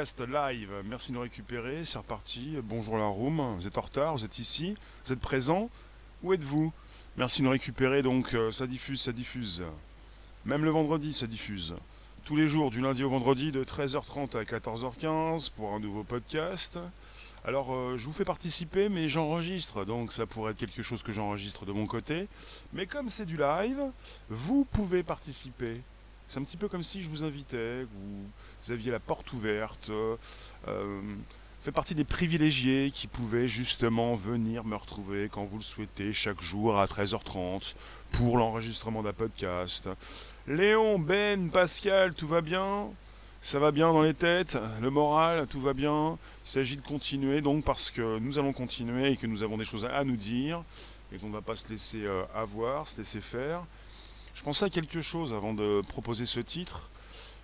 live, merci de nous récupérer, c'est reparti. Bonjour la room, vous êtes en retard, vous êtes ici, vous êtes présent, où êtes-vous? Merci de nous récupérer, donc euh, ça diffuse, ça diffuse. Même le vendredi, ça diffuse. Tous les jours, du lundi au vendredi, de 13h30 à 14h15 pour un nouveau podcast. Alors, euh, je vous fais participer, mais j'enregistre, donc ça pourrait être quelque chose que j'enregistre de mon côté. Mais comme c'est du live, vous pouvez participer. C'est un petit peu comme si je vous invitais, vous, vous aviez la porte ouverte. Euh, euh, fait partie des privilégiés qui pouvaient justement venir me retrouver quand vous le souhaitez chaque jour à 13h30 pour l'enregistrement d'un podcast. Léon, Ben, Pascal, tout va bien? Ça va bien dans les têtes? Le moral, tout va bien? Il s'agit de continuer donc parce que nous allons continuer et que nous avons des choses à nous dire et qu'on ne va pas se laisser euh, avoir, se laisser faire. Je pensais à quelque chose avant de proposer ce titre.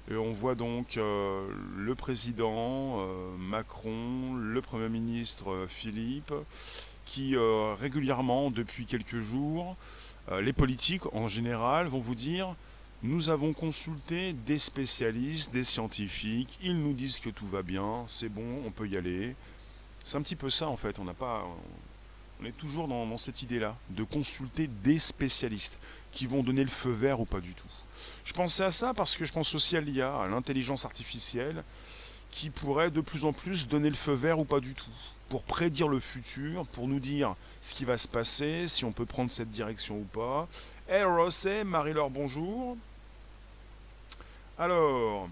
Et on voit donc euh, le président euh, Macron, le Premier ministre euh, Philippe, qui régulièrement, depuis quelques jours, les politiques en général vont vous dire nous avons consulté des spécialistes, des scientifiques, ils nous disent que tout va bien, c'est bon, on peut y aller. C'est un petit peu ça en fait, on n'a pas. On est toujours dans, dans cette idée-là, de consulter des spécialistes qui vont donner le feu vert ou pas du tout. Je pensais à ça parce que je pense aussi à l'IA, à l'intelligence artificielle, qui pourrait de plus en plus donner le feu vert ou pas du tout, pour prédire le futur, pour nous dire ce qui va se passer, si on peut prendre cette direction ou pas. Hey Rosset, Marie-Laure, bonjour. Alors,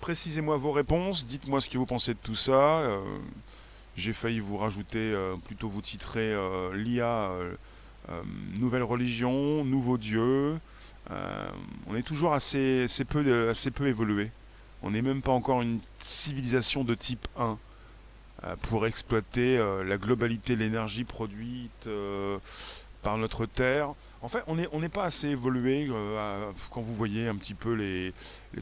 précisez-moi vos réponses, dites-moi ce que vous pensez de tout ça. Euh, J'ai failli vous rajouter, euh, plutôt vous titrer euh, l'IA, nouvelle religion, nouveau Dieu. Euh, on est toujours assez, assez, peu, évolué. On n'est même pas encore une civilisation de type 1 euh, pour exploiter euh, la globalité de l'énergie produite par notre Terre. En fait, on n'est pas assez évolué quand vous voyez un petit peu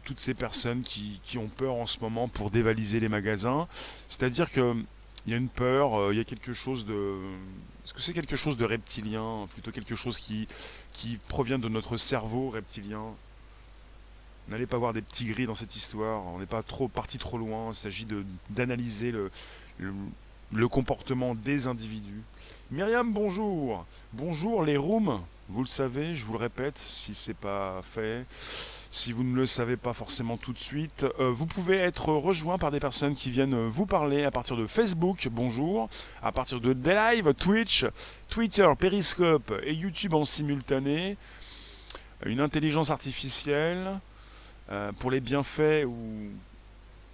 toutes ces personnes qui, ont peur en ce moment pour dévaliser les magasins. C'est-à-dire que il y a une peur, il y a quelque chose de... Est-ce que c'est quelque chose de reptilien, plutôt quelque chose qui, qui provient de notre cerveau reptilien? N'allez pas voir des petits gris dans cette histoire, on n'est pas trop parti trop loin, il s'agit d'analyser le, le, le comportement des individus. Myriam, bonjour. Bonjour les rooms, vous le savez, je vous le répète, si c'est pas fait, si vous ne le savez pas forcément tout de suite, euh, vous pouvez être rejoint par des personnes qui viennent vous parler à partir de Facebook, bonjour, à partir de live, Twitch, Twitter, Periscope et YouTube en simultané, une intelligence artificielle euh, pour les bienfaits ou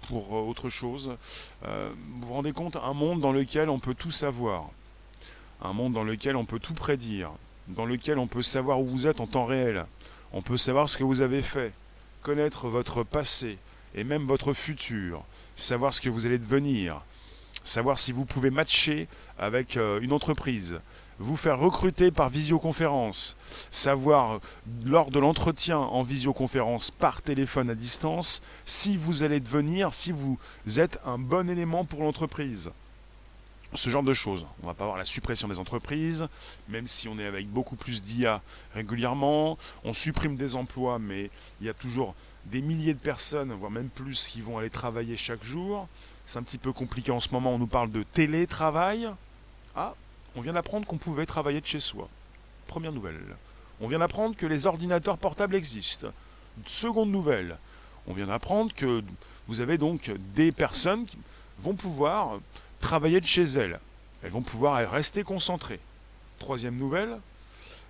pour euh, autre chose. Euh, vous vous rendez compte, un monde dans lequel on peut tout savoir, un monde dans lequel on peut tout prédire, dans lequel on peut savoir où vous êtes en temps réel, on peut savoir ce que vous avez fait, connaître votre passé et même votre futur, savoir ce que vous allez devenir, savoir si vous pouvez matcher avec euh, une entreprise, vous faire recruter par visioconférence, savoir lors de l'entretien en visioconférence par téléphone à distance si vous allez devenir, si vous êtes un bon élément pour l'entreprise. Ce genre de choses. On va pas avoir la suppression des entreprises, même si on est avec beaucoup plus d'IA régulièrement. On supprime des emplois, mais il y a toujours des milliers de personnes, voire même plus, qui vont aller travailler chaque jour. C'est un petit peu compliqué en ce moment. On nous parle de télétravail. Ah, on vient d'apprendre qu'on pouvait travailler de chez soi. Première nouvelle. On vient d'apprendre que les ordinateurs portables existent. Seconde nouvelle. On vient d'apprendre que vous avez donc des personnes qui vont pouvoir travailler de chez elles. Elles vont pouvoir rester concentrées. Troisième nouvelle.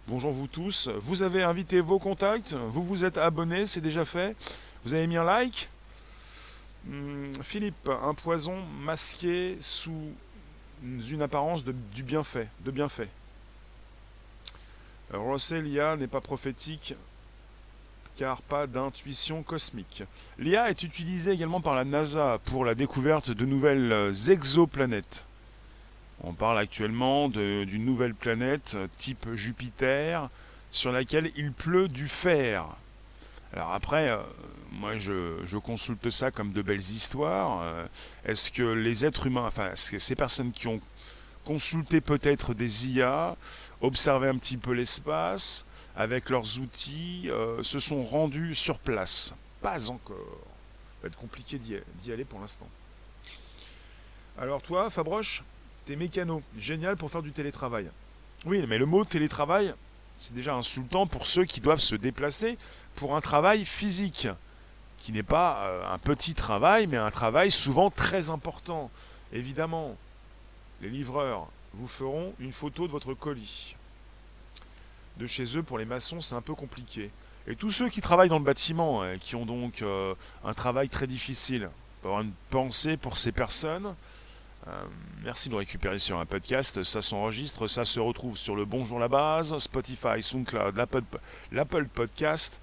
Bonjour vous tous. Vous avez invité vos contacts. Vous vous êtes abonné, c'est déjà fait. Vous avez mis un like. Hmm, Philippe, un poison masqué sous une apparence de, du bienfait, de bienfait. Russell l'IA n'est pas prophétique car pas d'intuition cosmique. L'IA est utilisée également par la NASA pour la découverte de nouvelles exoplanètes. On parle actuellement d'une nouvelle planète euh, type Jupiter sur laquelle il pleut du fer. Alors après, euh, moi je, consulte ça comme de belles histoires. Euh, Est-ce que les êtres humains, enfin ces personnes qui ont consulté peut-être des IA, observé un petit peu l'espace, avec leurs outils, euh, se sont rendus sur place Pas encore. va être compliqué d'y aller pour l'instant. Alors toi, Fabroche, t'es mécano, génial pour faire du télétravail. Oui, mais le mot télétravail, c'est déjà insultant pour ceux qui doivent se déplacer pour un travail physique, qui n'est pas euh, un petit travail, mais un travail souvent très important. Évidemment, les livreurs vous feront une photo de votre colis. De chez eux, pour les maçons, c'est un peu compliqué. Et tous ceux qui travaillent dans le bâtiment, et qui ont donc euh, un travail très difficile, avoir une pensée pour ces personnes. Euh, merci de récupérer sur un podcast. Ça s'enregistre, ça se retrouve sur le Bonjour la base, Spotify, SoundCloud, l'Apple Podcast.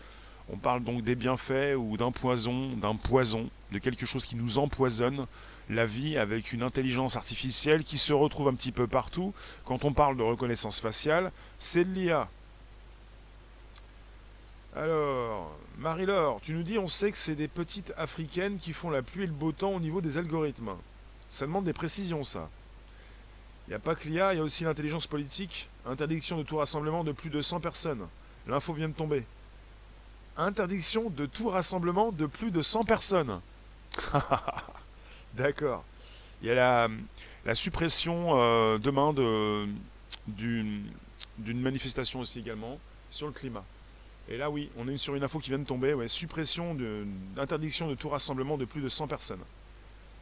On parle donc des bienfaits ou d'un poison, d'un poison, de quelque chose qui nous empoisonne la vie avec une intelligence artificielle qui se retrouve un petit peu partout. Quand on parle de reconnaissance faciale, c'est de l'IA. Alors, Marie-Laure, tu nous dis, on sait que c'est des petites africaines qui font la pluie et le beau temps au niveau des algorithmes. Ça demande des précisions, ça. Il n'y a pas que l'IA, il y a aussi l'intelligence politique. Interdiction de tout rassemblement de plus de 100 personnes. L'info vient de tomber. Interdiction de tout rassemblement de plus de 100 personnes. D'accord. Il y a la, suppression euh, demain d'une manifestation aussi également sur le climat. Et là, oui, on est sur une info qui vient de tomber. Suppression d'interdiction de, tout rassemblement de plus de 100 personnes.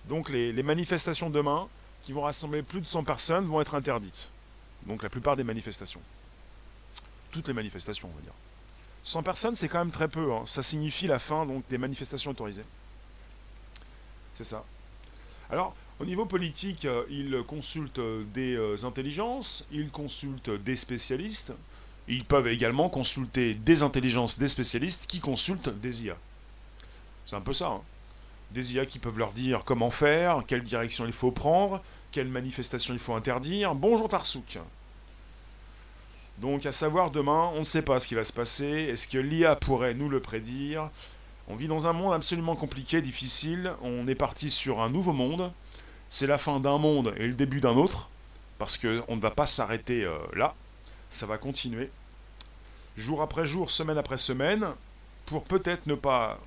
Donc les, manifestations demain, qui vont rassembler plus de 100 personnes, vont être interdites. Donc la plupart des manifestations. Toutes les manifestations, on va dire. 100 personnes, c'est quand même très peu. Hein. Ça signifie la fin des manifestations autorisées. C'est ça. Alors, au niveau politique, euh, ils consultent des euh, intelligences, ils consultent des spécialistes, ils peuvent également consulter des intelligences, des spécialistes qui consultent des IA. C'est un peu ça. Hein. Des IA qui peuvent leur dire comment faire, quelle direction il faut prendre, quelle manifestation il faut interdire. Bonjour Tarsouk. Donc à savoir demain, on ne sait pas ce qui va se passer. Est-ce que l'IA pourrait nous le prédire? On vit dans un monde absolument compliqué, difficile. On est parti sur un nouveau monde. C'est la fin d'un monde et le début d'un autre. Parce qu'on ne va pas s'arrêter euh, là. Ça va continuer jour après jour, semaine après semaine, pour peut-être ne pas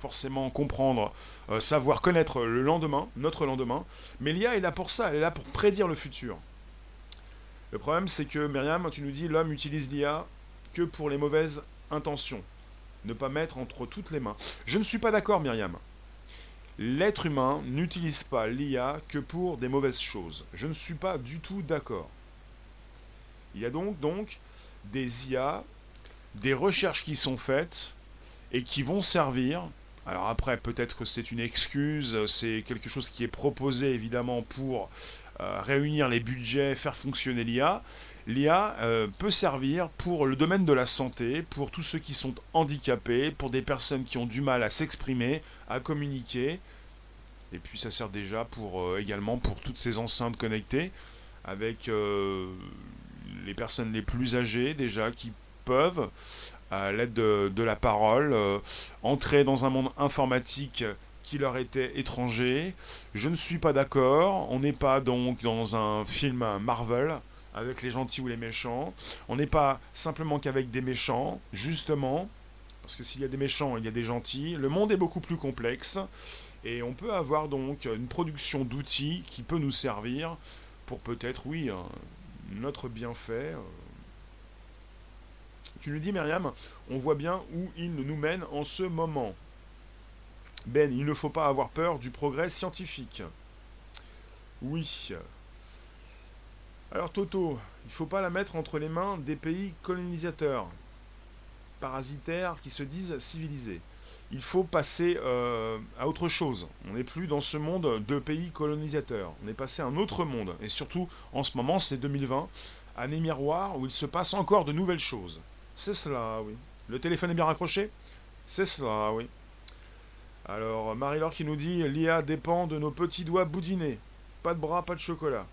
forcément comprendre, euh, savoir connaître le lendemain, notre lendemain, mais l'IA est là pour ça, elle est là pour prédire le futur. Le problème, c'est que Myriam, tu nous dis l'homme utilise l'IA que pour les mauvaises intentions, ne pas mettre entre toutes les mains. Je ne suis pas d'accord, Myriam. L'être humain n'utilise pas l'IA que pour des mauvaises choses. Je ne suis pas du tout d'accord. Il y a donc, donc des IA, des recherches qui sont faites et qui vont servir. Alors après, peut-être que c'est une excuse, c'est quelque chose qui est proposé évidemment pour euh, réunir les budgets, faire fonctionner l'IA. L'IA euh, peut servir pour le domaine de la santé, pour tous ceux qui sont handicapés, pour des personnes qui ont du mal à s'exprimer, à communiquer. Et puis ça sert déjà pour euh, également pour toutes ces enceintes connectées avec les personnes les plus âgées déjà qui peuvent, à l'aide de, la parole, euh, entrer dans un monde informatique qui leur était étranger. Je ne suis pas d'accord. On n'est pas donc dans un film Marvel avec les gentils ou les méchants. On n'est pas simplement qu'avec des méchants, justement, parce que s'il y a des méchants, il y a des gentils. Le monde est beaucoup plus complexe. Et on peut avoir donc une production d'outils qui peut nous servir pour peut-être, oui, notre bienfait. Euh. Tu nous dis, Myriam, on voit bien où il nous mène en ce moment. Ben, il ne faut pas avoir peur du progrès scientifique. Oui. Alors Toto, il ne faut pas la mettre entre les mains des pays colonisateurs, parasitaires qui se disent civilisés. Il faut passer euh, à autre chose. On n'est plus dans ce monde de pays colonisateurs. On est passé à un autre monde. Et surtout, en ce moment, c'est 2020, année miroir où il se passe encore de nouvelles choses. C'est cela, oui. Le téléphone est bien raccroché? C'est cela, oui. Alors, Marie-Laure qui nous dit l'IA dépend de nos petits doigts boudinés. Pas de bras, pas de chocolat.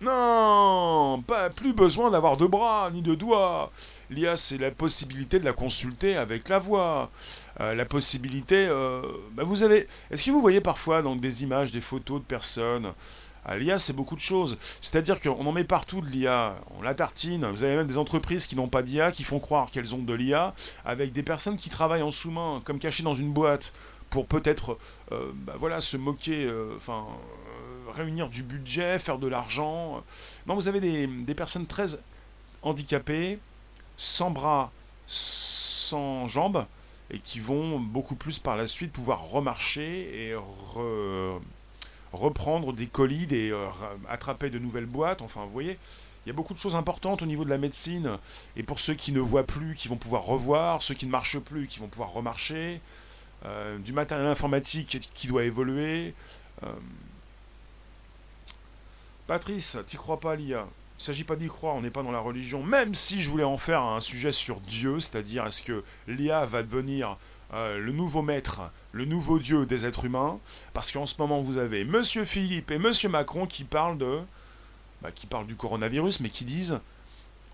Non, pas plus besoin d'avoir de bras ni de doigts. L'IA, c'est la possibilité de la consulter avec la voix. Euh, la possibilité. Euh, bah, vous avez. Est-ce que vous voyez parfois donc des images, des photos de personnes L'IA, c'est beaucoup de choses. C'est-à-dire qu'on en met partout de l'IA. On la tartine. Vous avez même des entreprises qui n'ont pas d'IA, qui font croire qu'elles ont de l'IA, avec des personnes qui travaillent en sous-main, comme cachées dans une boîte, pour peut-être bah, voilà, se moquer, enfin réunir du budget, faire de l'argent. Non, vous avez des, des, personnes très handicapées, sans bras, sans jambes, et qui vont beaucoup plus par la suite pouvoir remarcher et reprendre des colis, des, euh, attraper de nouvelles boîtes. Enfin, vous voyez, il y a beaucoup de choses importantes au niveau de la médecine. Et pour ceux qui ne voient plus, qui vont pouvoir revoir, ceux qui ne marchent plus, qui vont pouvoir remarcher, euh, du matériel informatique qui doit évoluer. Euh, Patrice, t'y crois pas l'IA il ne s'agit pas d'y croire, on n'est pas dans la religion, même si je voulais en faire un sujet sur Dieu, c'est-à-dire est-ce que l'IA va devenir euh, le nouveau maître, le nouveau Dieu des êtres humains, parce qu'en ce moment vous avez Monsieur Philippe et Monsieur Macron qui parlent de, bah, qui parlent du coronavirus, mais qui disent,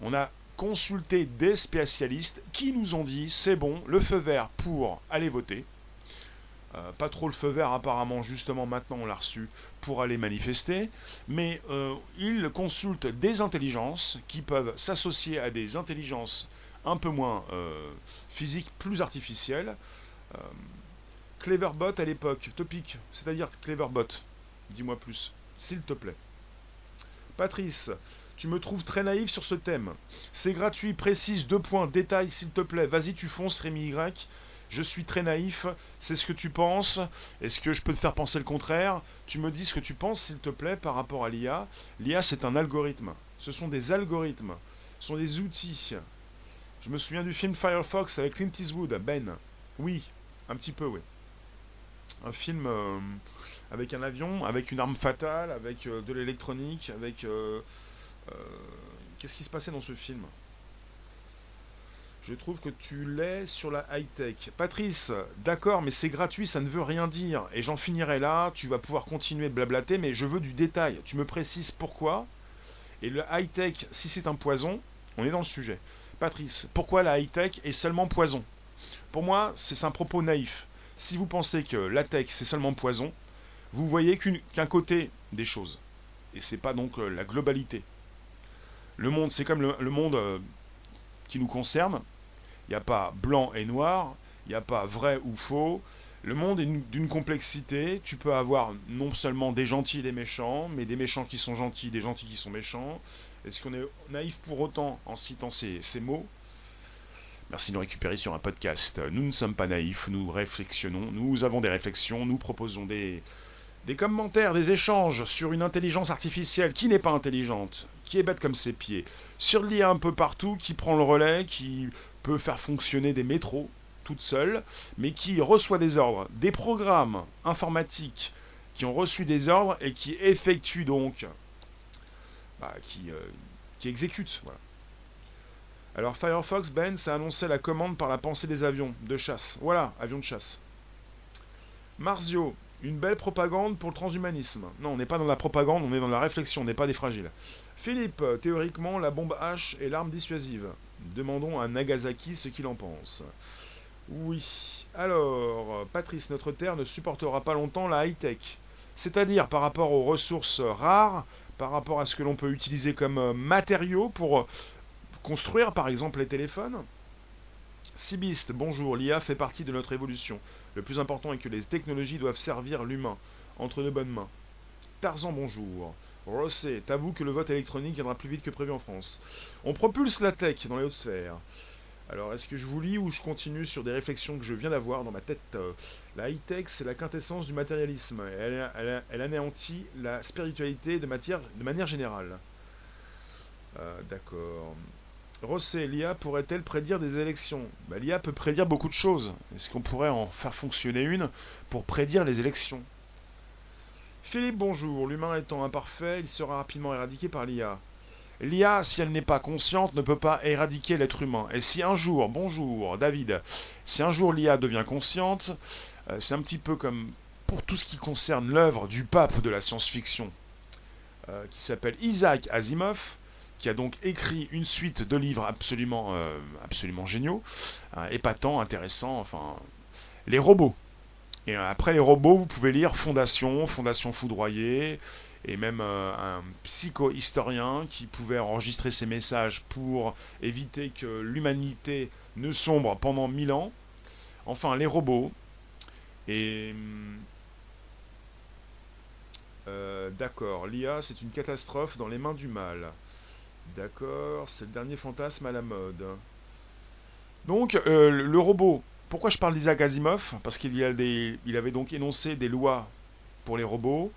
on a consulté des spécialistes qui nous ont dit c'est bon, le feu vert pour aller voter. Euh, pas trop le feu vert apparemment, justement maintenant on l'a reçu pour aller manifester, mais euh, il consulte des intelligences qui peuvent s'associer à des intelligences un peu moins euh, physiques, plus artificielles. Cleverbot à l'époque, topic, c'est-à-dire Cleverbot, dis-moi plus, s'il te plaît. Patrice, tu me trouves très naïf sur ce thème. C'est gratuit, précise, deux points, détail, s'il te plaît. Vas-y, tu fonces, Rémi Y je suis très naïf, c'est ce que tu penses, est-ce que je peux te faire penser le contraire? Tu me dis ce que tu penses, s'il te plaît, par rapport à l'IA. L'IA, c'est un algorithme. Ce sont des algorithmes. Ce sont des outils. Je me souviens du film Firefox avec Clint Eastwood, Ben. Oui, un petit peu, oui. Un film euh, avec un avion, avec une arme fatale, avec euh, de l'électronique, avec... Euh, qu'est-ce qui se passait dans ce film? Je trouve que tu l'es sur la high-tech. Patrice, d'accord, mais c'est gratuit, ça ne veut rien dire. Et j'en finirai là, tu vas pouvoir continuer de blablater, mais je veux du détail. Tu me précises pourquoi. Et le high-tech, si c'est un poison, on est dans le sujet. Patrice, pourquoi la high-tech est seulement poison? Pour moi, c'est un propos naïf. Si vous pensez que la tech, c'est seulement poison, vous voyez qu'un côté des choses. Et c'est pas donc euh, la globalité. Le monde, c'est comme le, monde euh, qui nous concerne, il n'y a pas blanc et noir, il n'y a pas vrai ou faux. Le monde est d'une complexité. Tu peux avoir non seulement des gentils et des méchants, mais des méchants qui sont gentils, des gentils qui sont méchants. Est-ce qu'on est naïf pour autant en citant ces, ces mots? Merci de nous récupérer sur un podcast. Nous ne sommes pas naïfs, nous réflexionnons, nous avons des réflexions, nous proposons des, des commentaires, des échanges sur une intelligence artificielle qui n'est pas intelligente, qui est bête comme ses pieds, sur l'IA un peu partout, qui prend le relais, qui peut faire fonctionner des métros toute seule, mais qui reçoit des ordres, des programmes informatiques qui ont reçu des ordres et qui effectuent donc, bah, qui, euh, qui exécutent. Alors Firefox, Ben, ça annoncé la commande par la pensée des avions de chasse. Voilà, avions de chasse. Marzio, une belle propagande pour le transhumanisme. Non, on n'est pas dans la propagande, on est dans la réflexion, on n'est pas des fragiles. Philippe, théoriquement, la bombe H est l'arme dissuasive. Demandons à Nagasaki ce qu'il en pense. Oui. Alors, Patrice, notre Terre ne supportera pas longtemps la high-tech. C'est-à-dire par rapport aux ressources rares, par rapport à ce que l'on peut utiliser comme euh, matériaux pour euh, construire par exemple les téléphones. Sibiste, bonjour, l'IA fait partie de notre évolution. Le plus important est que les technologies doivent servir l'humain, entre de bonnes mains. Tarzan, bonjour. Rosset, t'avoues que le vote électronique viendra plus vite que prévu en France. On propulse la tech dans les hautes sphères. Alors, est-ce que je vous lis ou je continue sur des réflexions que je viens d'avoir dans ma tête euh, La high-tech, c'est la quintessence du matérialisme. Elle, anéantit la spiritualité de, de manière générale. Euh, d'accord. Rosset, l'IA pourrait-elle prédire des élections? Bah, L'IA peut prédire beaucoup de choses. Est-ce qu'on pourrait en faire fonctionner une pour prédire les élections? Philippe, bonjour. L'humain étant imparfait, il sera rapidement éradiqué par l'IA. L'IA, si elle n'est pas consciente, ne peut pas éradiquer l'être humain. Et si un jour, bonjour David, si un jour l'IA devient consciente, euh, c'est un petit peu comme pour tout ce qui concerne l'œuvre du pape de la science-fiction, euh, qui s'appelle Isaac Asimov, qui a donc écrit une suite de livres absolument, euh, absolument géniaux, épatants, intéressants, enfin, les robots. Et après les robots, vous pouvez lire Fondation, Fondation foudroyée, et même euh, un psycho-historien qui pouvait enregistrer ses messages pour éviter que l'humanité ne sombre pendant mille ans. Enfin, les robots. Et euh, d'accord, l'IA c'est une catastrophe dans les mains du mal. D'accord, c'est le dernier fantasme à la mode. Donc euh, le robot, pourquoi je parle d'Isaac Asimov? Parce qu'il il avait donc énoncé des lois pour les robots.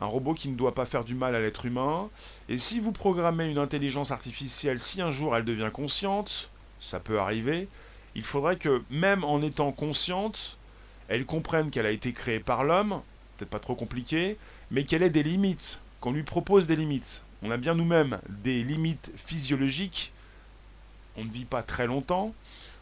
Un robot qui ne doit pas faire du mal à l'être humain. Et si vous programmez une intelligence artificielle, si un jour elle devient consciente, ça peut arriver, il faudrait que même en étant consciente, elle comprenne qu'elle a été créée par l'homme, peut-être pas trop compliqué, mais qu'elle ait des limites, qu'on lui propose des limites. On a bien nous-mêmes des limites physiologiques. On ne vit pas très longtemps.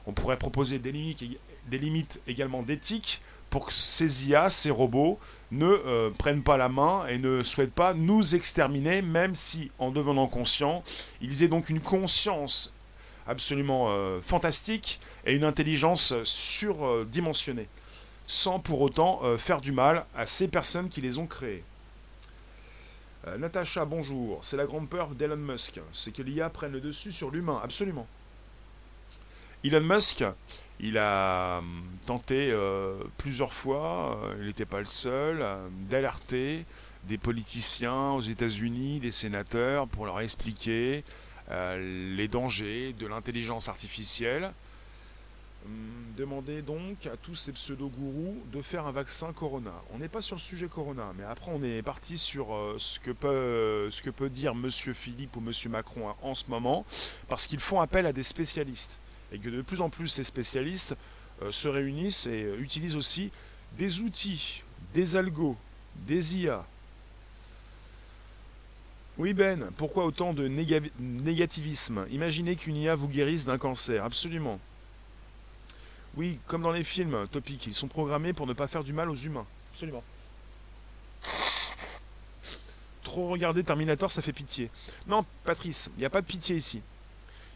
On pourrait proposer des limites, des limites également d'éthique pour que ces IA, ces robots, ne euh, prennent pas la main et ne souhaitent pas nous exterminer, même si, en devenant conscients, ils aient donc une conscience absolument euh, fantastique et une intelligence surdimensionnée, sans pour autant euh, faire du mal à ces personnes qui les ont créées. Natacha, bonjour. C'est la grande peur d'Elon Musk, c'est que l'IA prenne le dessus sur l'humain, absolument. Elon Musk, il a hum, tenté euh, plusieurs fois, euh, il n'était pas le seul, euh, d'alerter des politiciens aux États-Unis, des sénateurs, pour leur expliquer les dangers de l'intelligence artificielle. Hum, demandez donc à tous ces pseudo-gourous de faire un vaccin Corona. On n'est pas sur le sujet Corona, mais après on est parti sur ce, que peut, ce que peut dire M. Philippe ou M. Macron en ce moment, parce qu'ils font appel à des spécialistes et que de plus en plus ces spécialistes euh, se réunissent et euh, utilisent aussi des outils, des algos, des IA. Oui Ben, pourquoi autant de négativisme? Imaginez qu'une IA vous guérisse d'un cancer, absolument. Oui, comme dans les films topiques, ils sont programmés pour ne pas faire du mal aux humains. Absolument. Trop regarder Terminator, ça fait pitié. Non, Patrice, il n'y a pas de pitié ici.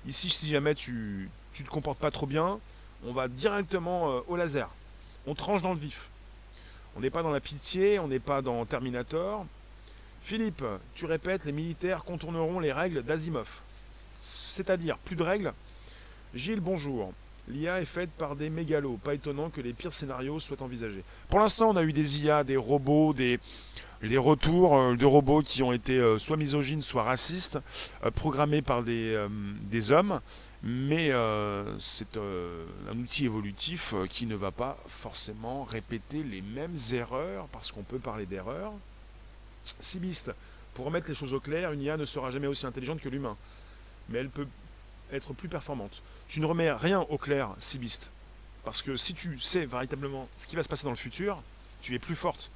Ici, si jamais tu, tu te comportes pas trop bien, on va directement euh, au laser. On tranche dans le vif. On n'est pas dans la pitié, on n'est pas dans Terminator. Philippe, tu répètes, les militaires contourneront les règles d'Asimov. C'est-à-dire, plus de règles Gilles, bonjour. L'IA est faite par des mégalos. Pas étonnant que les pires scénarios soient envisagés. Pour l'instant, on a eu des IA, des robots, des, retours euh, de robots qui ont été euh, soit misogynes, soit racistes, programmés par des, des hommes mais euh, c'est euh, un outil évolutif euh, qui ne va pas forcément répéter les mêmes erreurs, parce qu'on peut parler d'erreurs. Sibiste, pour remettre les choses au clair, une IA ne sera jamais aussi intelligente que l'humain, mais elle peut être plus performante. Tu ne remets rien au clair, Sibiste, parce que si tu sais véritablement ce qui va se passer dans le futur, tu es plus forte,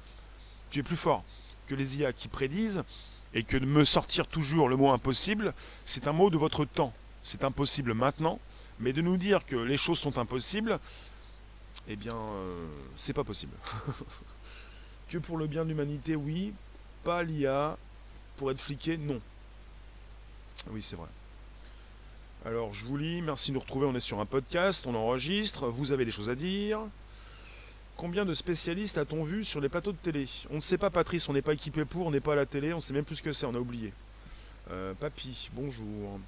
tu es plus fort que les IA qui prédisent, et que de me sortir toujours le mot impossible, c'est un mot de votre temps c'est impossible maintenant, mais de nous dire que les choses sont impossibles, eh bien, euh, c'est pas possible. que pour le bien de l'humanité, oui, pas l'IA, pour être fliqué, non. Oui, c'est vrai. Alors, je vous lis, merci de nous retrouver, on est sur un podcast, on enregistre, vous avez des choses à dire. Combien de spécialistes a-t-on vu sur les plateaux de télé? On ne sait pas, Patrice, on n'est pas équipé pour, on n'est pas à la télé, on sait même plus ce que c'est, on a oublié. Euh, papy, bonjour.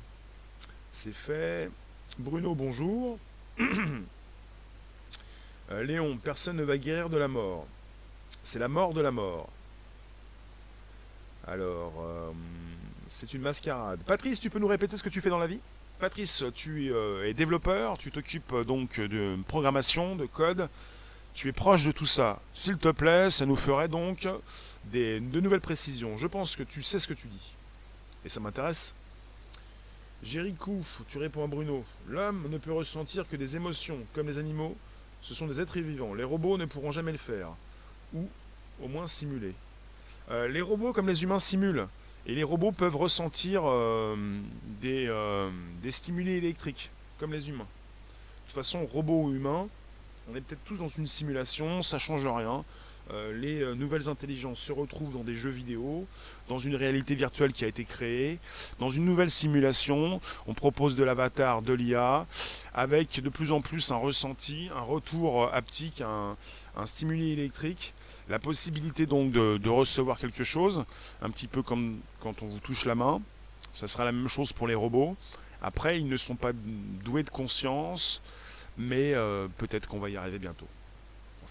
C'est fait. Bruno, bonjour. Euh, Léon, personne ne va guérir de la mort. C'est la mort de la mort. Alors, euh, c'est une mascarade. Patrice, tu peux nous répéter ce que tu fais dans la vie? Patrice, tu euh, es développeur, tu t'occupes donc de programmation, de code. Tu es proche de tout ça. S'il te plaît, ça nous ferait donc des, de nouvelles précisions. Je pense que tu sais ce que tu dis. Et ça m'intéresse Jéricho, tu réponds à Bruno. L'homme ne peut ressentir que des émotions, comme les animaux. Ce sont des êtres vivants. Les robots ne pourront jamais le faire. Ou au moins simuler. Euh, les robots, comme les humains, simulent. Et les robots peuvent ressentir euh, des, euh, des stimuli électriques, comme les humains. De toute façon, robots ou humains, on est peut-être tous dans une simulation, ça change rien. Euh, les euh, nouvelles intelligences se retrouvent dans des jeux vidéo, dans une réalité virtuelle qui a été créée, dans une nouvelle simulation. On propose de l'avatar, de l'IA, avec de plus en plus un ressenti, un retour euh, haptique, un, stimuli électrique, la possibilité donc de, de, recevoir quelque chose, un petit peu comme quand on vous touche la main. Ça sera la même chose pour les robots. Après, ils ne sont pas doués de conscience, mais peut-être qu'on va y arriver bientôt.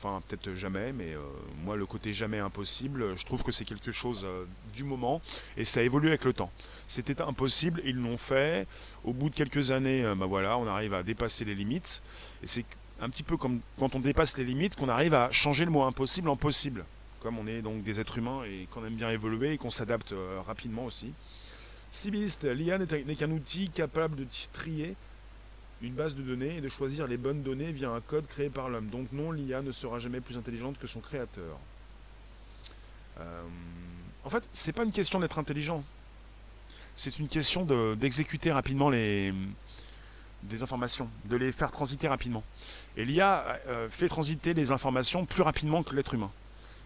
Enfin, peut-être jamais, mais euh, moi, le côté jamais impossible, je trouve que c'est quelque chose euh, du moment et ça évolue avec le temps. C'était impossible, ils l'ont fait. Au bout de quelques années, bah voilà, on arrive à dépasser les limites. Et c'est un petit peu comme quand on dépasse les limites qu'on arrive à changer le mot impossible en possible. Comme on est donc des êtres humains et qu'on aime bien évoluer et qu'on s'adapte rapidement aussi. Civiliste, l'IA n'est qu'un outil capable de trier une base de données et de choisir les bonnes données via un code créé par l'homme. Donc non, l'IA ne sera jamais plus intelligente que son créateur. Euh, en fait, c'est pas une question d'être intelligent. C'est une question d'exécuter rapidement les, des informations, de les faire transiter rapidement. Et l'IA euh, fait transiter les informations plus rapidement que l'être humain.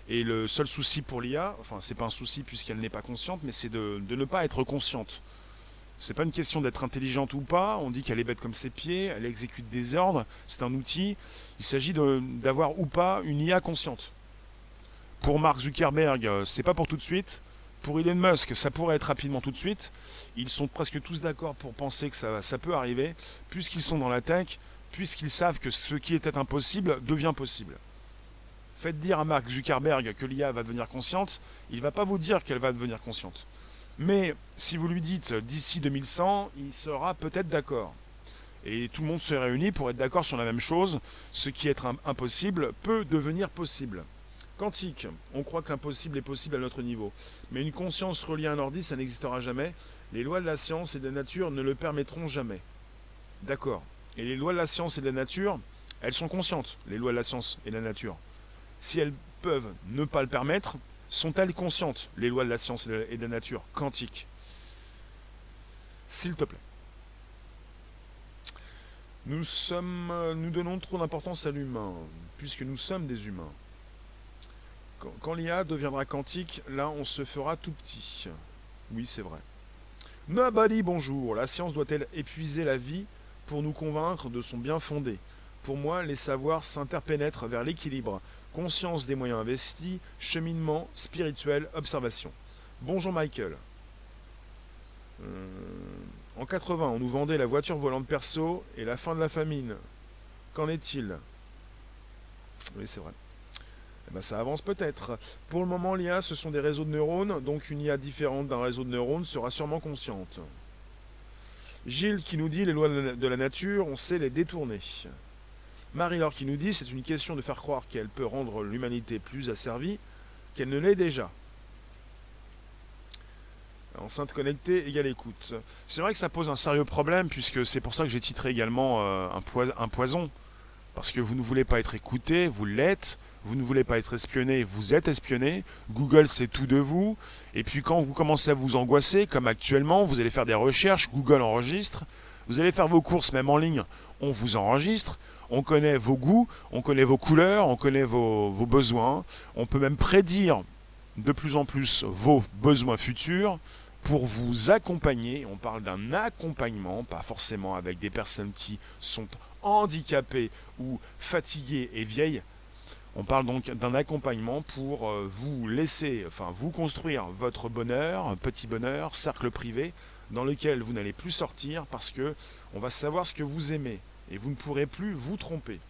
Et le seul souci pour l'IA, enfin c'est pas un souci puisqu'elle n'est pas consciente, mais c'est de, de, ne pas être consciente. C'est pas une question d'être intelligente ou pas. On dit qu'elle est bête comme ses pieds, elle exécute des ordres. C'est un outil. Il s'agit d'avoir ou pas une IA consciente. Pour Mark Zuckerberg, euh, c'est pas pour tout de suite. Pour Elon Musk, ça pourrait être rapidement tout de suite. Ils sont presque tous d'accord pour penser que ça, ça peut arriver, puisqu'ils sont dans la tech, puisqu'ils savent que ce qui était impossible devient possible. Faites dire à Mark Zuckerberg que l'IA va devenir consciente, il ne va pas vous dire qu'elle va devenir consciente. Mais si vous lui dites d'ici 2100, il sera peut-être d'accord. Et tout le monde se réunit pour être d'accord sur la même chose. Ce qui est impossible peut devenir possible. Quantique, on croit que l'impossible est possible à notre niveau. Mais une conscience reliée à un ordi, ça n'existera jamais. Les lois de la science et de la nature ne le permettront jamais. D'accord. Et les lois de la science et de la nature, elles sont conscientes, les lois de la science et de la nature. Si elles peuvent ne pas le permettre, sont-elles conscientes, les lois de la science et de la nature quantique S'il te plaît. Nous sommes, nous donnons trop d'importance à l'humain, puisque nous sommes des humains. Quand, quand l'IA deviendra quantique, là on se fera tout petit. Oui, c'est vrai. Nobody, bonjour. La science doit-elle épuiser la vie pour nous convaincre de son bien fondé? Pour moi, les savoirs s'interpénètrent vers l'équilibre, conscience des moyens investis, cheminement, spirituel, observation. Bonjour Michael. Euh, en 80, on nous vendait la voiture volante perso et la fin de la famine. Qu'en est-il? Oui, c'est vrai. Eh ben, ça avance peut-être. Pour le moment, l'IA, ce sont des réseaux de neurones, donc une IA différente d'un réseau de neurones sera sûrement consciente. Gilles qui nous dit les lois de la nature, on sait les détourner. Marie-Laure qui nous dit c'est une question de faire croire qu'elle peut rendre l'humanité plus asservie qu'elle ne l'est déjà. Enceinte connectée égale écoute. C'est vrai que ça pose un sérieux problème puisque c'est pour ça que j'ai titré également euh, un, poison. Parce que vous ne voulez pas être écouté, vous l'êtes. Vous ne voulez pas être espionné, vous êtes espionné. Google sait tout de vous. Et puis quand vous commencez à vous angoisser, comme actuellement, vous allez faire des recherches, Google enregistre. Vous allez faire vos courses même en ligne, on vous enregistre on connaît vos goûts, on connaît vos couleurs, on connaît vos, besoins, on peut même prédire de plus en plus vos besoins futurs pour vous accompagner. On parle d'un accompagnement, pas forcément avec des personnes qui sont handicapées ou fatiguées et vieilles. On parle donc d'un accompagnement pour euh, vous laisser, enfin vous construire votre bonheur, petit bonheur, cercle privé, dans lequel vous n'allez plus sortir parce que on va savoir ce que vous aimez, et vous ne pourrez plus vous tromper.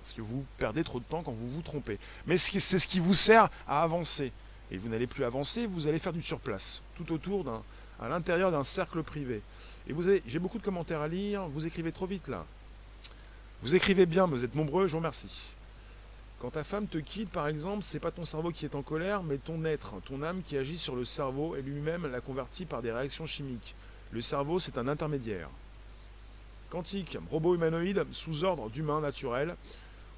Parce que vous perdez trop de temps quand vous vous trompez. Mais c'est ce qui vous sert à avancer. Et vous n'allez plus avancer, vous allez faire du surplace, tout autour d'un, à l'intérieur d'un cercle privé. Et vous avez, j'ai beaucoup de commentaires à lire, vous écrivez trop vite là. Vous écrivez bien, mais vous êtes nombreux, je vous remercie. Quand ta femme te quitte, par exemple, c'est pas ton cerveau qui est en colère, mais ton être, ton âme qui agit sur le cerveau et lui-même la convertit par des réactions chimiques. Le cerveau, c'est un intermédiaire. Quantique, robot humanoïde sous ordre d'humain naturel.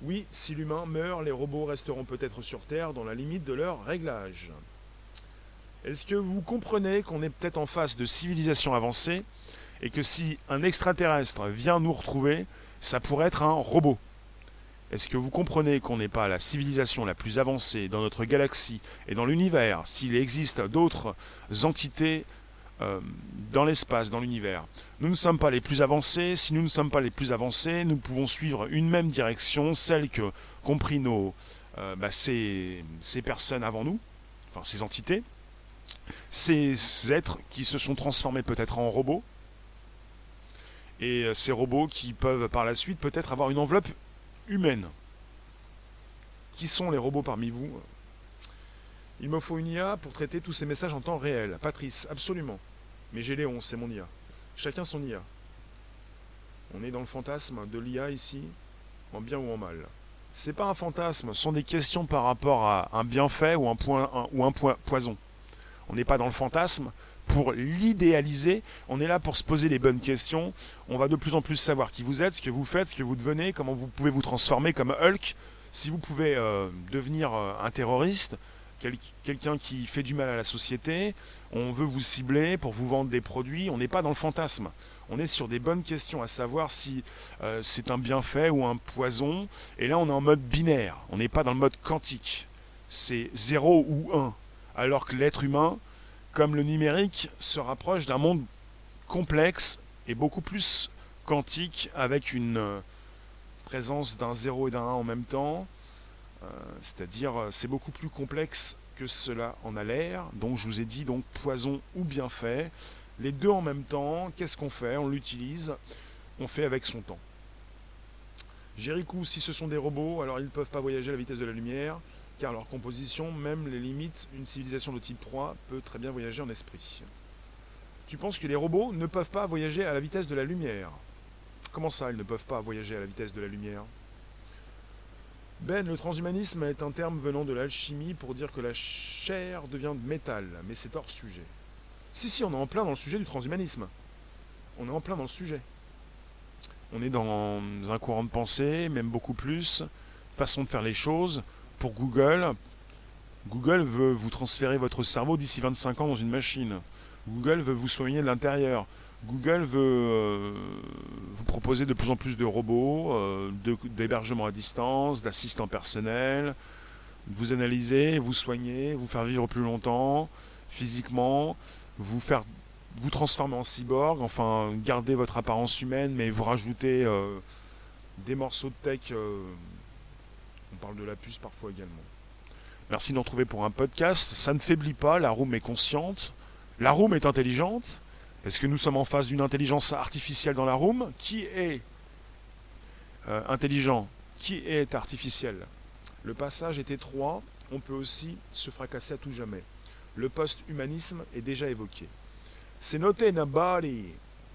Oui, si l'humain meurt, les robots resteront peut-être sur Terre dans la limite de leur réglage. Est-ce que vous comprenez qu'on est peut-être en face de civilisations avancées et que si un extraterrestre vient nous retrouver, ça pourrait être un robot? Est-ce que vous comprenez qu'on n'est pas la civilisation la plus avancée dans notre galaxie et dans l'univers s'il existe d'autres entités euh, dans l'espace, dans l'univers. Nous ne sommes pas les plus avancés. Si nous ne sommes pas les plus avancés, nous pouvons suivre une même direction, celle que, compris nos, euh, bah, ces, ces personnes avant nous, enfin ces entités, ces êtres qui se sont transformés peut-être en robots, et euh, ces robots qui peuvent par la suite peut-être avoir une enveloppe humaine. Qui sont les robots parmi vous Il me faut une IA pour traiter tous ces messages en temps réel. Patrice, absolument. Mais j'ai Léon, c'est mon IA. Chacun son IA. On est dans le fantasme de l'IA ici, en bien ou en mal. C'est pas un fantasme, ce sont des questions par rapport à un bienfait ou un, point, ou un poison. On n'est pas dans le fantasme pour l'idéaliser, on est là pour se poser les bonnes questions. On va de plus en plus savoir qui vous êtes, ce que vous faites, ce que vous devenez, comment vous pouvez vous transformer comme Hulk, si vous pouvez euh, devenir euh, un terroriste, quelqu'un qui fait du mal à la société, on veut vous cibler pour vous vendre des produits, on n'est pas dans le fantasme. On est sur des bonnes questions, à savoir si euh, c'est un bienfait ou un poison. Et là, on est en mode binaire, on n'est pas dans le mode quantique. C'est 0 ou 1. Alors que l'être humain, comme le numérique, se rapproche d'un monde complexe et beaucoup plus quantique avec une euh, présence d'un 0 et d'un 1 en même temps. Euh, c'est-à-dire, euh, c'est beaucoup plus complexe que cela en a l'air. Donc, je vous ai dit, donc, poison ou bienfait. Les deux en même temps, qu'est-ce qu'on fait? On l'utilise, on fait avec son temps. Jéricho, si ce sont des robots, alors ils ne peuvent pas voyager à la vitesse de la lumière, car leur composition, même les limites, une civilisation de type 3 peut très bien voyager en esprit. Tu penses que les robots ne peuvent pas voyager à la vitesse de la lumière? Comment ça, ils ne peuvent pas voyager à la vitesse de la lumière? Ben, le transhumanisme est un terme venant de l'alchimie pour dire que la chair devient métal, mais c'est hors sujet. Si, si, on est en plein dans le sujet du transhumanisme. On est en plein dans le sujet. On est dans un courant de pensée, même beaucoup plus, façon de faire les choses. Pour Google, Google veut vous transférer votre cerveau d'ici 25 ans dans une machine. Google veut vous soigner de l'intérieur. Google veut euh, proposer de plus en plus de robots, euh, d'hébergement à distance, d'assistants personnels, vous analyser, vous soigner, vous faire vivre plus longtemps, physiquement, vous faire vous transformer en cyborg, enfin garder votre apparence humaine, mais vous rajouter euh, des morceaux de tech. on parle de la puce parfois également. Merci d'en trouver pour un podcast. Ça ne faiblit pas, la room est consciente, la room est intelligente. Est-ce que nous sommes en face d'une intelligence artificielle dans la room Qui est euh, intelligent? Qui est artificiel? Le passage est étroit, on peut aussi se fracasser à tout jamais. Le post-humanisme est déjà évoqué. C'est noté body.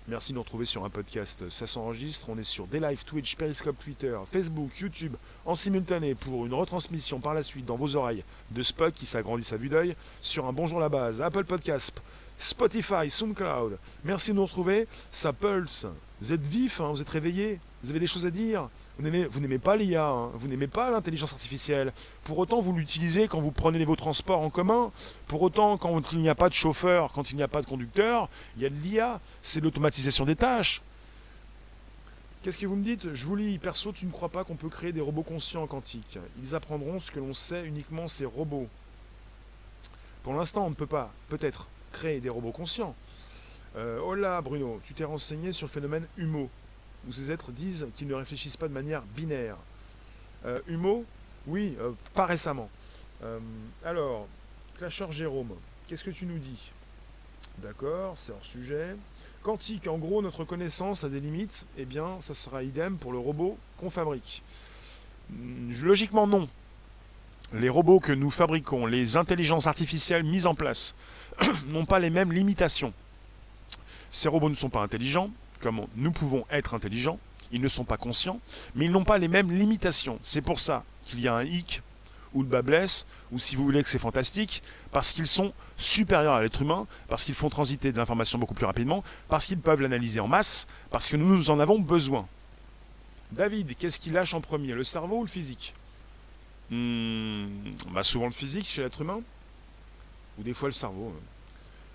Merci de nous retrouver sur un podcast. Ça s'enregistre. On est sur des Twitch, Periscope, Twitter, Facebook, YouTube en simultané pour une retransmission par la suite dans vos oreilles de Spock qui s'agrandit à vue d'œil sur un Bonjour la base, Apple Podcast, Spotify, SoundCloud. Merci de nous retrouver. Ça pulse. Vous êtes vif, hein, vous êtes réveillé. Vous avez des choses à dire. Vous n'aimez pas l'IA, hein. vous n'aimez pas l'intelligence artificielle. Pour autant, vous l'utilisez quand vous prenez vos transports en commun. Pour autant, quand il n'y a pas de chauffeur, quand il n'y a pas de conducteur, il y a de l'IA. C'est l'automatisation des tâches. Qu'est-ce que vous me dites? Je vous lis, perso, tu ne crois pas qu'on peut créer des robots conscients en quantique. Ils apprendront ce que l'on sait uniquement ces robots. Pour l'instant, on ne peut pas, peut-être, créer des robots conscients. Euh, hola Bruno, tu t'es renseigné sur le phénomène HUMO où ces êtres disent qu'ils ne réfléchissent pas de manière binaire. Euh, Humo Oui, euh, pas récemment. Euh, alors, Clasheur Jérôme, qu'est-ce que tu nous dis? D'accord, c'est hors sujet. Quantique, en gros, notre connaissance a des limites. Eh bien, ça sera idem pour le robot qu'on fabrique. Hmm, logiquement, non. Les robots que nous fabriquons, les intelligences artificielles mises en place, n'ont pas les mêmes limitations. Ces robots ne sont pas intelligents, comme nous pouvons être intelligents, ils ne sont pas conscients, mais ils n'ont pas les mêmes limitations. C'est pour ça qu'il y a un hic ou le bas blesse, ou si vous voulez que c'est fantastique, parce qu'ils sont supérieurs à l'être humain, parce qu'ils font transiter de l'information beaucoup plus rapidement, parce qu'ils peuvent l'analyser en masse, parce que nous en avons besoin. David, qu'est-ce qui lâche en premier, le cerveau ou le physique? Hmm, bah Souvent le physique chez l'être humain, ou des fois le cerveau. Hein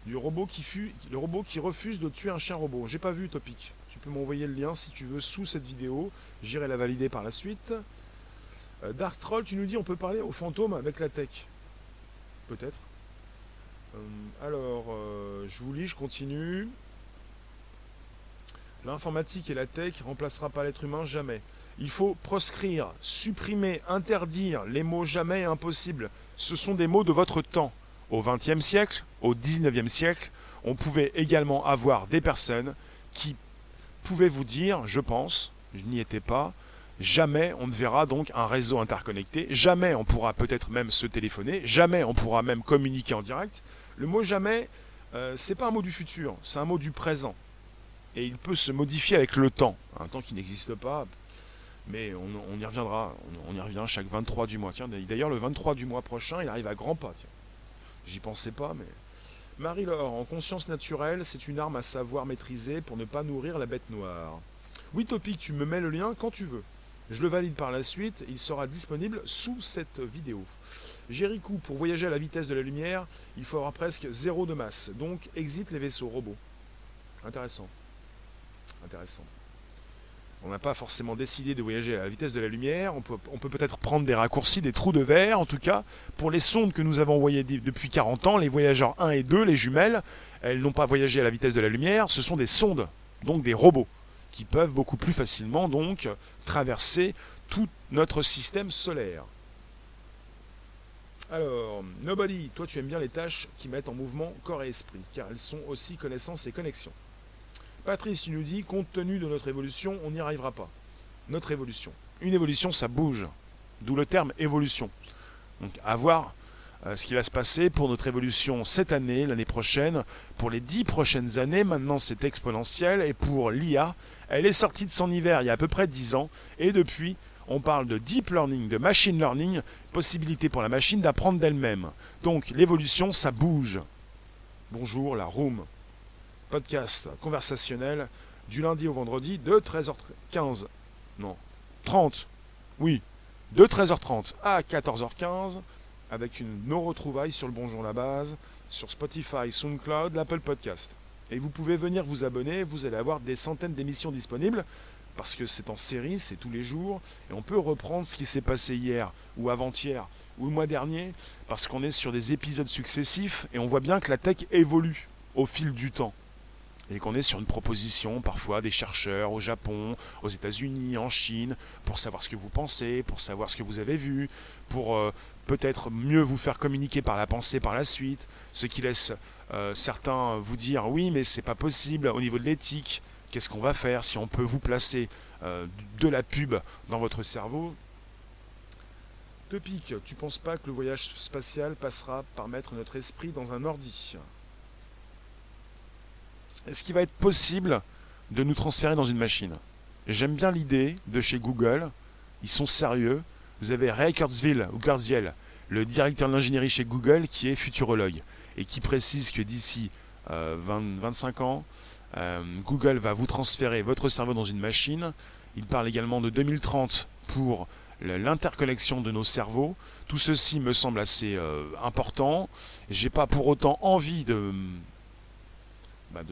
du robot qui le robot qui refuse de tuer un chien robot. J'ai pas vu Topic. Tu peux m'envoyer le lien si tu veux sous cette vidéo. J'irai la valider par la suite. Euh, Dark Troll, tu nous dis on peut parler aux fantômes avec la tech. Peut-être. Euh, alors, euh, je vous lis, je continue. L'informatique et la tech remplacera pas l'être humain jamais. Il faut proscrire, supprimer, interdire les mots jamais et impossible. Ce sont des mots de votre temps. Au XXe siècle, au XIXe siècle, on pouvait également avoir des personnes qui pouvaient vous dire, je pense, je n'y étais pas, Jamais on ne verra donc un réseau interconnecté, jamais on pourra peut-être même se téléphoner, jamais on pourra même communiquer en direct. Le mot jamais, euh, c'est pas un mot du futur, c'est un mot du présent. Et il peut se modifier avec le temps, un temps qui n'existe pas, mais on, y reviendra, on, y revient chaque 23 du mois. Tiens, d'ailleurs le 23 du mois prochain, il arrive à grands pas. J'y pensais pas, mais... Marie-Laure, en conscience naturelle, c'est une arme à savoir maîtriser pour ne pas nourrir la bête noire. Oui, Topic, tu me mets le lien quand tu veux. Je le valide par la suite, il sera disponible sous cette vidéo. Jéricho, pour voyager à la vitesse de la lumière, il faut avoir presque zéro de masse, donc exit les vaisseaux robots. Intéressant. Intéressant. On n'a pas forcément décidé de voyager à la vitesse de la lumière, on peut peut-être prendre des raccourcis, des trous de verre, en tout cas, pour les sondes que nous avons envoyées depuis 40 ans, les voyageurs 1 et 2, les jumelles, elles n'ont pas voyagé à la vitesse de la lumière, ce sont des sondes, donc des robots qui peuvent beaucoup plus facilement donc traverser tout notre système solaire. Alors, Nobody, toi tu aimes bien les tâches qui mettent en mouvement corps et esprit, car elles sont aussi connaissances et connexions. Patrice, nous dis, compte tenu de notre évolution, on n'y arrivera pas. Notre évolution. Une évolution, ça bouge. D'où le terme évolution. Donc, à voir euh, ce qui va se passer pour notre évolution cette année, l'année prochaine, pour les dix prochaines années. Maintenant, c'est exponentiel. Et pour l'IA, elle est sortie de son hiver il y a à peu près dix ans. Et depuis, on parle de deep learning, de machine learning, possibilité pour la machine d'apprendre d'elle-même. Donc, l'évolution, ça bouge. Bonjour, la room. Podcast conversationnel du lundi au vendredi de 13h15. Non, 30. Oui, de 13h30 à 14h15 avec une, nos retrouvailles sur le Bonjour la base, sur Spotify, SoundCloud, l'Apple Podcast. Et vous pouvez venir vous abonner, vous allez avoir des centaines d'émissions disponibles, parce que c'est en série, c'est tous les jours, et on peut reprendre ce qui s'est passé hier, ou avant-hier, ou le mois dernier, parce qu'on est sur des épisodes successifs, et on voit bien que la tech évolue au fil du temps et qu'on est sur une proposition parfois des chercheurs au Japon, aux États-Unis, en Chine, pour savoir ce que vous pensez, pour savoir ce que vous avez vu, pour euh, peut-être mieux vous faire communiquer par la pensée par la suite, ce qui laisse euh, certains vous dire oui mais c'est pas possible au niveau de l'éthique, qu'est-ce qu'on va faire si on peut vous placer euh, de la pub dans votre cerveau? Topic, tu penses pas que le voyage spatial passera par mettre notre esprit dans un ordi? Est-ce qu'il va être possible de nous transférer dans une machine? J'aime bien l'idée de chez Google. Ils sont sérieux. Vous avez Ray Kurzweil, ou Kurzweil, le directeur de l'ingénierie chez Google, qui est futurologue et qui précise que d'ici 25 euh, ans, euh, Google va vous transférer votre cerveau dans une machine. Il parle également de 2030 pour l'interconnexion de nos cerveaux. Tout ceci me semble assez euh, important. J'ai pas pour autant envie de bah,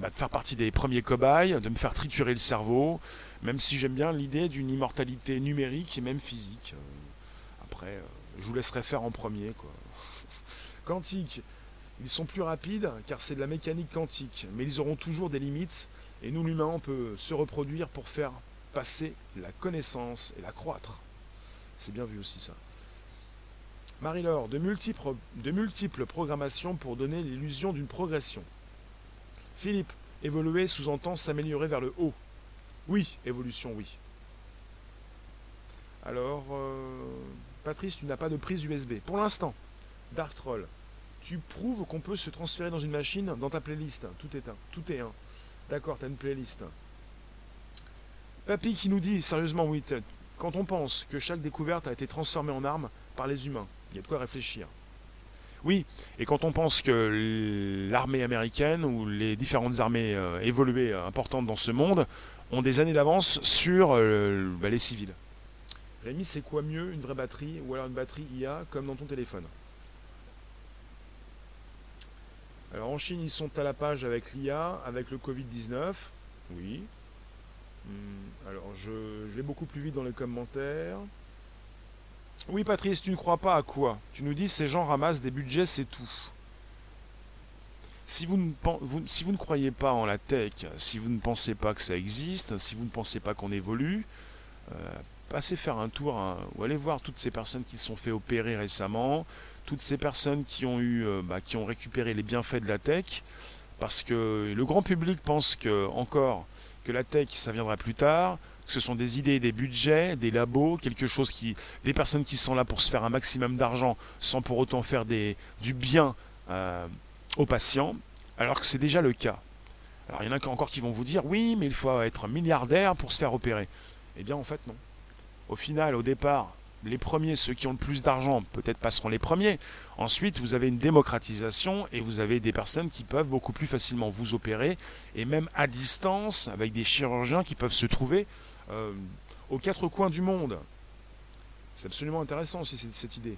bah, de, faire partie des premiers cobayes, de me faire triturer le cerveau, même si j'aime bien l'idée d'une immortalité numérique et même physique. Euh, après, euh, je vous laisserai faire en premier. Quoi. Quantique, ils sont plus rapides car c'est de la mécanique quantique, mais ils auront toujours des limites, et nous l'humain, on peut se reproduire pour faire passer la connaissance et la croître. C'est bien vu aussi ça. Marie-Laure, de multiples, de multiples programmations pour donner l'illusion d'une progression. Philippe, évoluer sous-entend s'améliorer vers le haut. Oui, évolution, oui. Alors, euh, Patrice, tu n'as pas de prise USB. Pour l'instant, Dark Troll, tu prouves qu'on peut se transférer dans une machine dans ta playlist. Tout est un. Tout est un. D'accord, tu as une playlist. Papy qui nous dit, sérieusement, oui, quand on pense que chaque découverte a été transformée en arme par les humains, il y a de quoi réfléchir. Oui, et quand on pense que l'armée américaine ou les différentes armées euh, évoluées euh, importantes dans ce monde ont des années d'avance sur euh, bah, les civils. Rémi, c'est quoi mieux, une vraie batterie ou alors une batterie IA comme dans ton téléphone? Alors en Chine, ils sont à la page avec l'IA, avec le Covid-19. Oui. Hmm, alors je vais beaucoup plus vite dans les commentaires. Oui, Patrice, tu ne crois pas à quoi? Tu nous dis ces gens ramassent des budgets, c'est tout. Si vous, ne, croyez pas en la tech, si vous ne pensez pas que ça existe, si vous ne pensez pas qu'on évolue, euh, passez faire un tour hein, ou allez voir toutes ces personnes qui se sont fait opérer récemment, toutes ces personnes qui ont eu, euh, bah, qui ont récupéré les bienfaits de la tech, parce que le grand public pense encore que la tech ça viendra plus tard, ce sont des idées, des budgets, des labos, quelque chose qui, des personnes qui sont là pour se faire un maximum d'argent sans pour autant faire du bien euh, aux patients, alors que c'est déjà le cas. Alors il y en a encore qui vont vous dire oui, mais il faut être milliardaire pour se faire opérer. Eh bien en fait non. Au final, au départ, les premiers, ceux qui ont le plus d'argent, peut-être passeront les premiers. Ensuite, vous avez une démocratisation et vous avez des personnes qui peuvent beaucoup plus facilement vous opérer et même à distance avec des chirurgiens qui peuvent se trouver euh, aux quatre coins du monde. C'est absolument intéressant aussi cette, idée.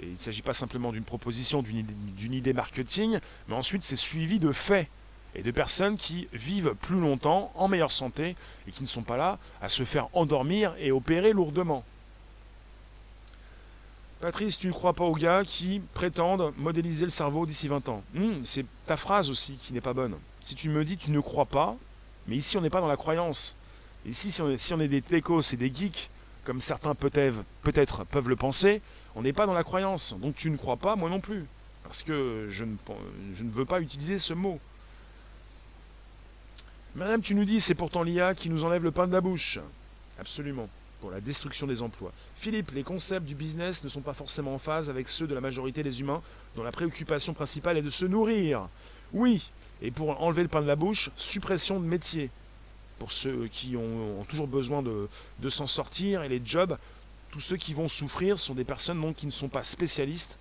Et il ne s'agit pas simplement d'une proposition, d'une idée marketing, mais ensuite c'est suivi de faits et de personnes qui vivent plus longtemps, en meilleure santé, et qui ne sont pas là à se faire endormir et opérer lourdement. Patrice, tu ne crois pas aux gars qui prétendent modéliser le cerveau d'ici 20 ans hmm, C'est ta phrase aussi qui n'est pas bonne. Si tu me dis tu ne crois pas, mais ici on n'est pas dans la croyance. Ici, si on est, des techos et des geeks, comme certains peut-être peuvent le penser, on n'est pas dans la croyance. Donc tu ne crois pas, moi non plus. Parce que je ne, je ne veux pas utiliser ce mot. Madame, tu nous dis, c'est pourtant l'IA qui nous enlève le pain de la bouche. Absolument pour la destruction des emplois. Philippe, les concepts du business ne sont pas forcément en phase avec ceux de la majorité des humains dont la préoccupation principale est de se nourrir. Oui, et pour enlever le pain de la bouche, suppression de métiers. Pour ceux qui ont, toujours besoin de, s'en sortir et les jobs, tous ceux qui vont souffrir sont des personnes donc, qui ne sont pas spécialistes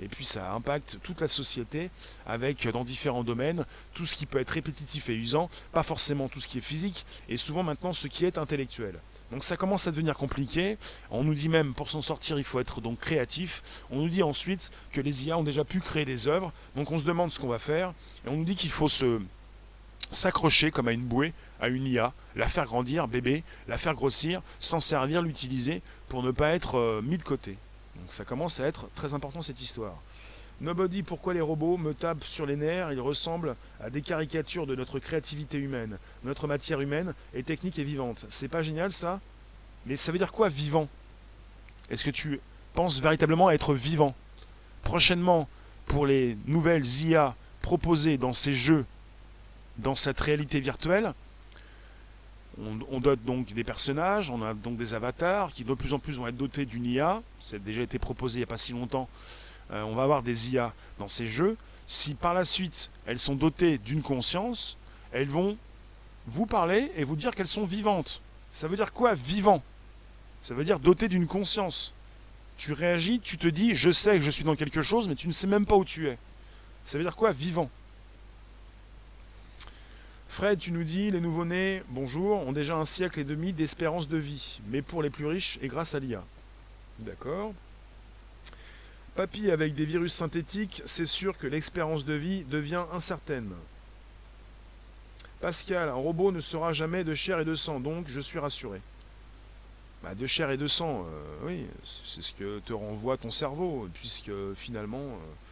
et puis ça impacte toute la société avec dans différents domaines tout ce qui peut être répétitif et usant, pas forcément tout ce qui est physique, et souvent maintenant ce qui est intellectuel. Donc ça commence à devenir compliqué. On nous dit même pour s'en sortir, il faut être donc créatif. On nous dit ensuite que les IA ont déjà pu créer des œuvres. Donc on se demande ce qu'on va faire. Et on nous dit qu'il faut se s'accrocher comme à une bouée à une IA, la faire grandir, bébé, la faire grossir, s'en servir, l'utiliser pour ne pas être euh, mis de côté. Donc ça commence à être très important cette histoire. Nobody, pourquoi les robots me tapent sur les nerfs? Ils ressemblent à des caricatures de notre créativité humaine. Notre matière humaine est technique et vivante. C'est pas génial ça? Mais ça veut dire quoi vivant? Est-ce que tu penses véritablement à être vivant? Prochainement, pour les nouvelles IA proposées dans ces jeux, dans cette réalité virtuelle, on, dote donc des personnages, on a donc des avatars qui de plus en plus vont être dotés d'une IA. C'est déjà été proposé il n'y a pas si longtemps euh, on va avoir des IA dans ces jeux, si par la suite elles sont dotées d'une conscience, elles vont vous parler et vous dire qu'elles sont vivantes. Ça veut dire quoi vivant? Ça veut dire doté d'une conscience. Tu réagis, tu te dis je sais que je suis dans quelque chose, mais tu ne sais même pas où tu es. Ça veut dire quoi vivant? Fred, tu nous dis, les nouveau-nés, bonjour, ont déjà un siècle et demi d'espérance de vie, mais pour les plus riches et grâce à l'IA. D'accord Papy avec des virus synthétiques, c'est sûr que l'expérience de vie devient incertaine. Pascal, un robot ne sera jamais de chair et de sang, donc je suis rassuré. Bah, de chair et de sang, euh, oui, c'est ce que te renvoie ton cerveau, puisque finalement... Euh,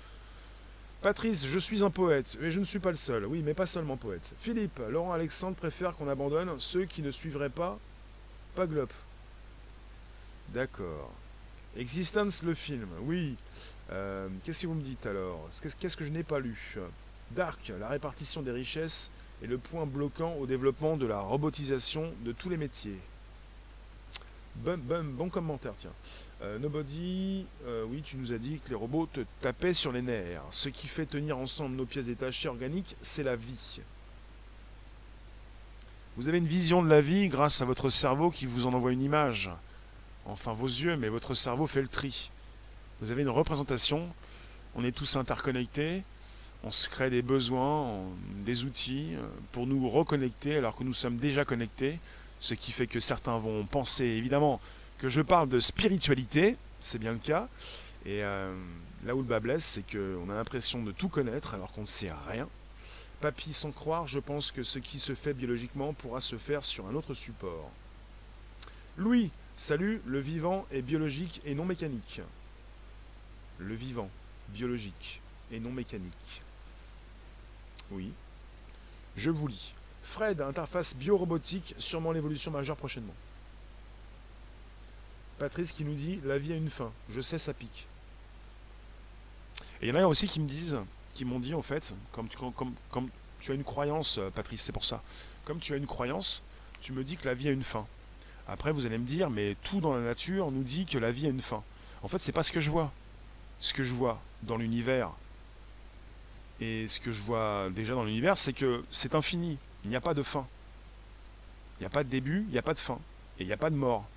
Patrice, je suis un poète, mais je ne suis pas le seul. Oui, mais pas seulement poète. Philippe, Laurent Alexandre préfère qu'on abandonne ceux qui ne suivraient pas Paglop. D'accord. Existence le film, oui. Euh, qu'est-ce que vous me dites alors? Qu'est-ce que je n'ai pas lu? Dark, la répartition des richesses est le point bloquant au développement de la robotisation de tous les métiers. Bon, bon, commentaire, tiens. Euh, Nobody, euh, oui, tu nous as dit que les robots te tapaient sur les nerfs. Ce qui fait tenir ensemble nos pièces détachées organiques, c'est la vie. Vous avez une vision de la vie grâce à votre cerveau qui vous en envoie une image enfin vos yeux, mais votre cerveau fait le tri. Vous avez une représentation, on est tous interconnectés, on se crée des besoins, des outils euh, pour nous reconnecter alors que nous sommes déjà connectés, ce qui fait que certains vont penser évidemment que je parle de spiritualité, c'est bien le cas, et euh, là où le bas blesse, c'est qu'on a l'impression de tout connaître alors qu'on ne sait rien. Papy, sans croire, je pense que ce qui se fait biologiquement pourra se faire sur un autre support. Louis, Salut, le vivant est biologique et non mécanique. Le vivant, biologique et non mécanique. Oui. Je vous lis. Fred, interface biorobotique, sûrement l'évolution majeure prochainement. Patrice qui nous dit La vie a une fin. Je sais, ça pique. Et il y en a aussi qui me disent, qui m'ont dit en fait, comme tu, as une croyance, Patrice, c'est pour ça. Comme tu as une croyance, tu me dis que la vie a une fin. Après, vous allez me dire, mais tout dans la nature nous dit que la vie a une fin. En fait, c'est pas ce que je vois. Ce que je vois dans l'univers, et ce que je vois déjà dans l'univers, c'est que c'est infini. Il n'y a pas de fin. Il n'y a pas de début, il n'y a pas de fin. Et il n'y a pas de mort.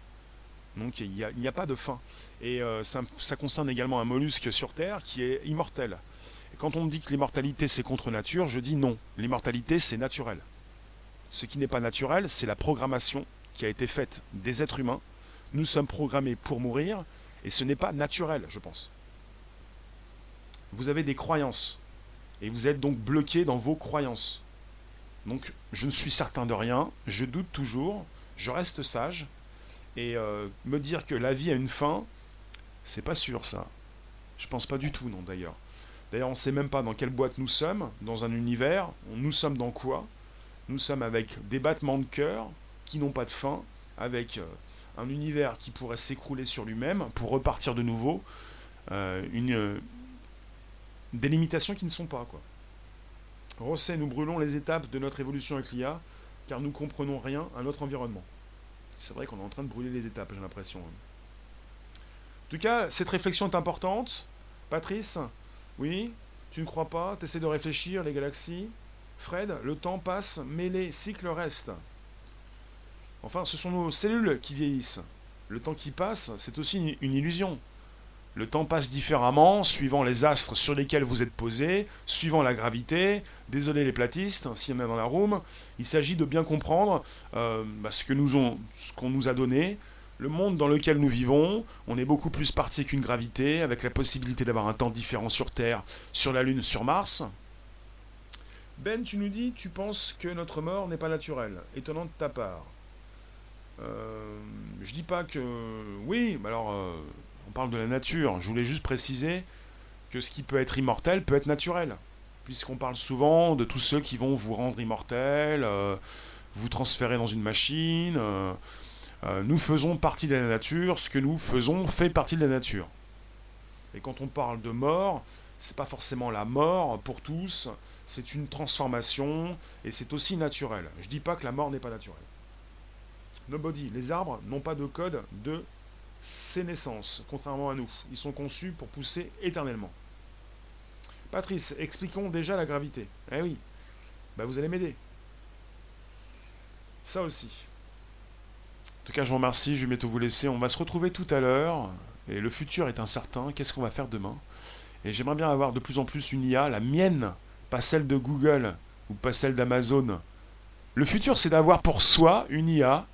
Donc il n'y a, pas de fin. Et euh, ça, ça, concerne également un mollusque sur Terre qui est immortel. Et quand on me dit que l'immortalité c'est contre nature, je dis non. L'immortalité c'est naturel. Ce qui n'est pas naturel, c'est la programmation qui a été faite des êtres humains. Nous sommes programmés pour mourir et ce n'est pas naturel, je pense. Vous avez des croyances et vous êtes donc bloqué dans vos croyances. Donc je ne suis certain de rien, je doute toujours, je reste sage, et euh, me dire que la vie a une fin, c'est pas sûr ça. Je pense pas du tout, non d'ailleurs. D'ailleurs, on sait même pas dans quelle boîte nous sommes, dans un univers, nous sommes dans quoi? Nous sommes avec des battements de cœur qui n'ont pas de fin, avec euh, un univers qui pourrait s'écrouler sur lui-même pour repartir de nouveau, euh, une, des limitations qui ne sont pas. quoi. Rosset, nous brûlons les étapes de notre évolution avec l'IA, car nous comprenons rien à notre environnement. C'est vrai qu'on est en train de brûler les étapes, j'ai l'impression. En tout cas, cette réflexion est importante. Patrice, oui, tu ne crois pas Tu essaies de réfléchir, les galaxies Fred, le temps passe, mais les cycles restent. Enfin, ce sont nos cellules qui vieillissent. Le temps qui passe, c'est aussi une illusion. Le temps passe différemment suivant les astres sur lesquels vous êtes posé, suivant la gravité. Désolé les platistes, hein, s'il y en a dans la room. Il s'agit de bien comprendre euh, bah, ce qu'on nous a donné, le monde dans lequel nous vivons. On est beaucoup plus parti qu'une gravité, avec la possibilité d'avoir un temps différent sur Terre, sur la Lune, sur Mars. Ben, tu nous dis, tu penses que notre mort n'est pas naturelle. Étonnant de ta part. Euh, je dis pas que. Oui, mais alors. Euh, on parle de la nature. Je voulais juste préciser que ce qui peut être immortel peut être naturel. Puisqu'on parle souvent de tous ceux qui vont vous rendre immortel, euh, vous transférer dans une machine. Euh, euh, nous faisons partie de la nature, ce que nous faisons fait partie de la nature. Et quand on parle de mort, c'est pas forcément la mort pour tous, c'est une transformation et c'est aussi naturel. Je dis pas que la mort n'est pas naturelle. Nobody, les arbres n'ont pas de code de ces naissances, contrairement à nous. Ils sont conçus pour pousser éternellement. Patrice, expliquons déjà la gravité. Eh oui, bah vous allez m'aider. Ça aussi. En tout cas, je vous remercie, je vais bientôt vous laisser. On va se retrouver tout à l'heure. Et le futur est incertain. Qu'est-ce qu'on va faire demain? Et j'aimerais bien avoir de plus en plus une IA, la mienne, pas celle de Google ou pas celle d'Amazon. Le futur, c'est d'avoir pour soi une IA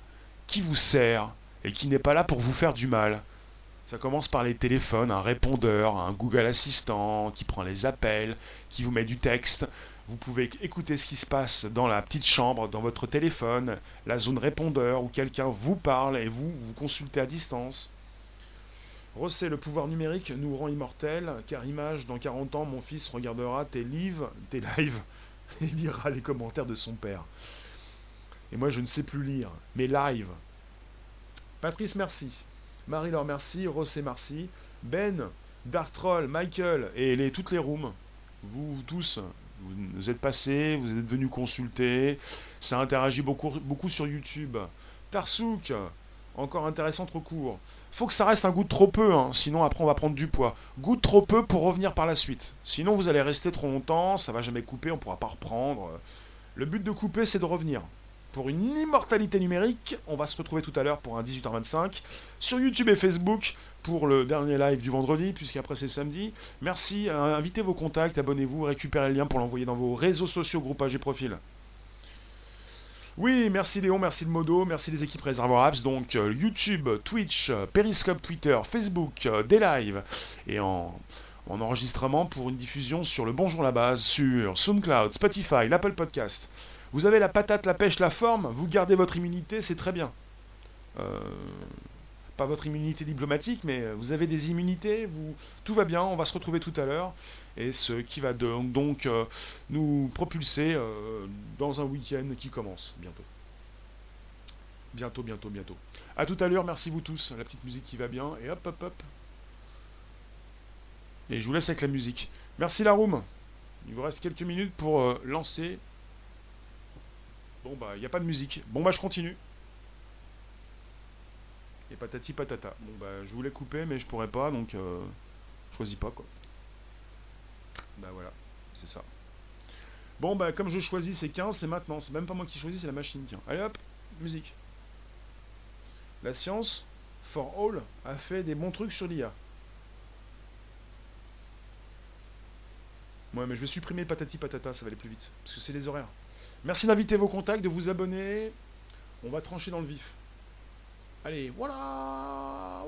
qui vous sert, et qui n'est pas là pour vous faire du mal. Ça commence par les téléphones, un répondeur, un Google Assistant qui prend les appels, qui vous met du texte. Vous pouvez écouter ce qui se passe dans la petite chambre, dans votre téléphone, la zone répondeur où quelqu'un vous parle et vous vous consultez à distance. Rosset, le pouvoir numérique nous rend immortels, car image, dans 40 ans, mon fils regardera tes livres, tes lives, et lira les commentaires de son père. Et moi, je ne sais plus lire. Mes lives, Patrice, merci. Marie-Laure, merci. Rossé, merci. Ben, Dark Troll, Michael et les, toutes les rooms. Vous, tous, vous êtes passés, vous êtes venus consulter. Ça interagit beaucoup, beaucoup sur YouTube. Tarsouk, encore intéressant trop court. Faut que ça reste un goût de trop peu, hein, sinon après on va prendre du poids. Goût trop peu pour revenir par la suite. Sinon vous allez rester trop longtemps, ça va jamais couper, on pourra pas reprendre. Le but de couper, c'est de revenir pour une immortalité numérique. On va se retrouver tout à l'heure pour un 18h25 sur YouTube et Facebook pour le dernier live du vendredi, puisqu'après c'est samedi. Merci, euh, invitez vos contacts, abonnez-vous, récupérez le lien pour l'envoyer dans vos réseaux sociaux, groupages et profils. Oui, merci Léon, merci le modo, merci les équipes Réservoir Apps, donc euh, YouTube, Twitch, euh, Periscope, Twitter, Facebook, des lives, et en, en enregistrement pour une diffusion sur le Bonjour la base, sur SoundCloud, Spotify, l'Apple Podcast. Vous avez la patate, la pêche, la forme, vous gardez votre immunité, c'est très bien. Euh, pas votre immunité diplomatique, mais vous avez des immunités, vous, tout va bien, on va se retrouver tout à l'heure, et ce qui va donc, euh, nous propulser euh, dans un week-end qui commence bientôt. Bientôt, bientôt, bientôt. A tout à l'heure, merci vous tous, la petite musique qui va bien, et hop, hop, hop. Et je vous laisse avec la musique. Merci la room. Il vous reste quelques minutes pour lancer Bon bah, il n'y a pas de musique. Bon bah, je continue. Et patati patata. Bon bah je voulais couper mais je pourrais pas donc euh, choisis pas quoi. Bah voilà, c'est ça. Bon bah comme je choisis c'est 15, c'est maintenant. C'est même pas moi qui choisis, c'est la machine. Tiens. Allez hop, musique. La science, for all, a fait des bons trucs sur l'IA. Ouais mais je vais supprimer patati patata, ça va aller plus vite. Parce que c'est les horaires. Merci d'inviter vos contacts, de vous abonner. On va trancher dans le vif. Allez, voilà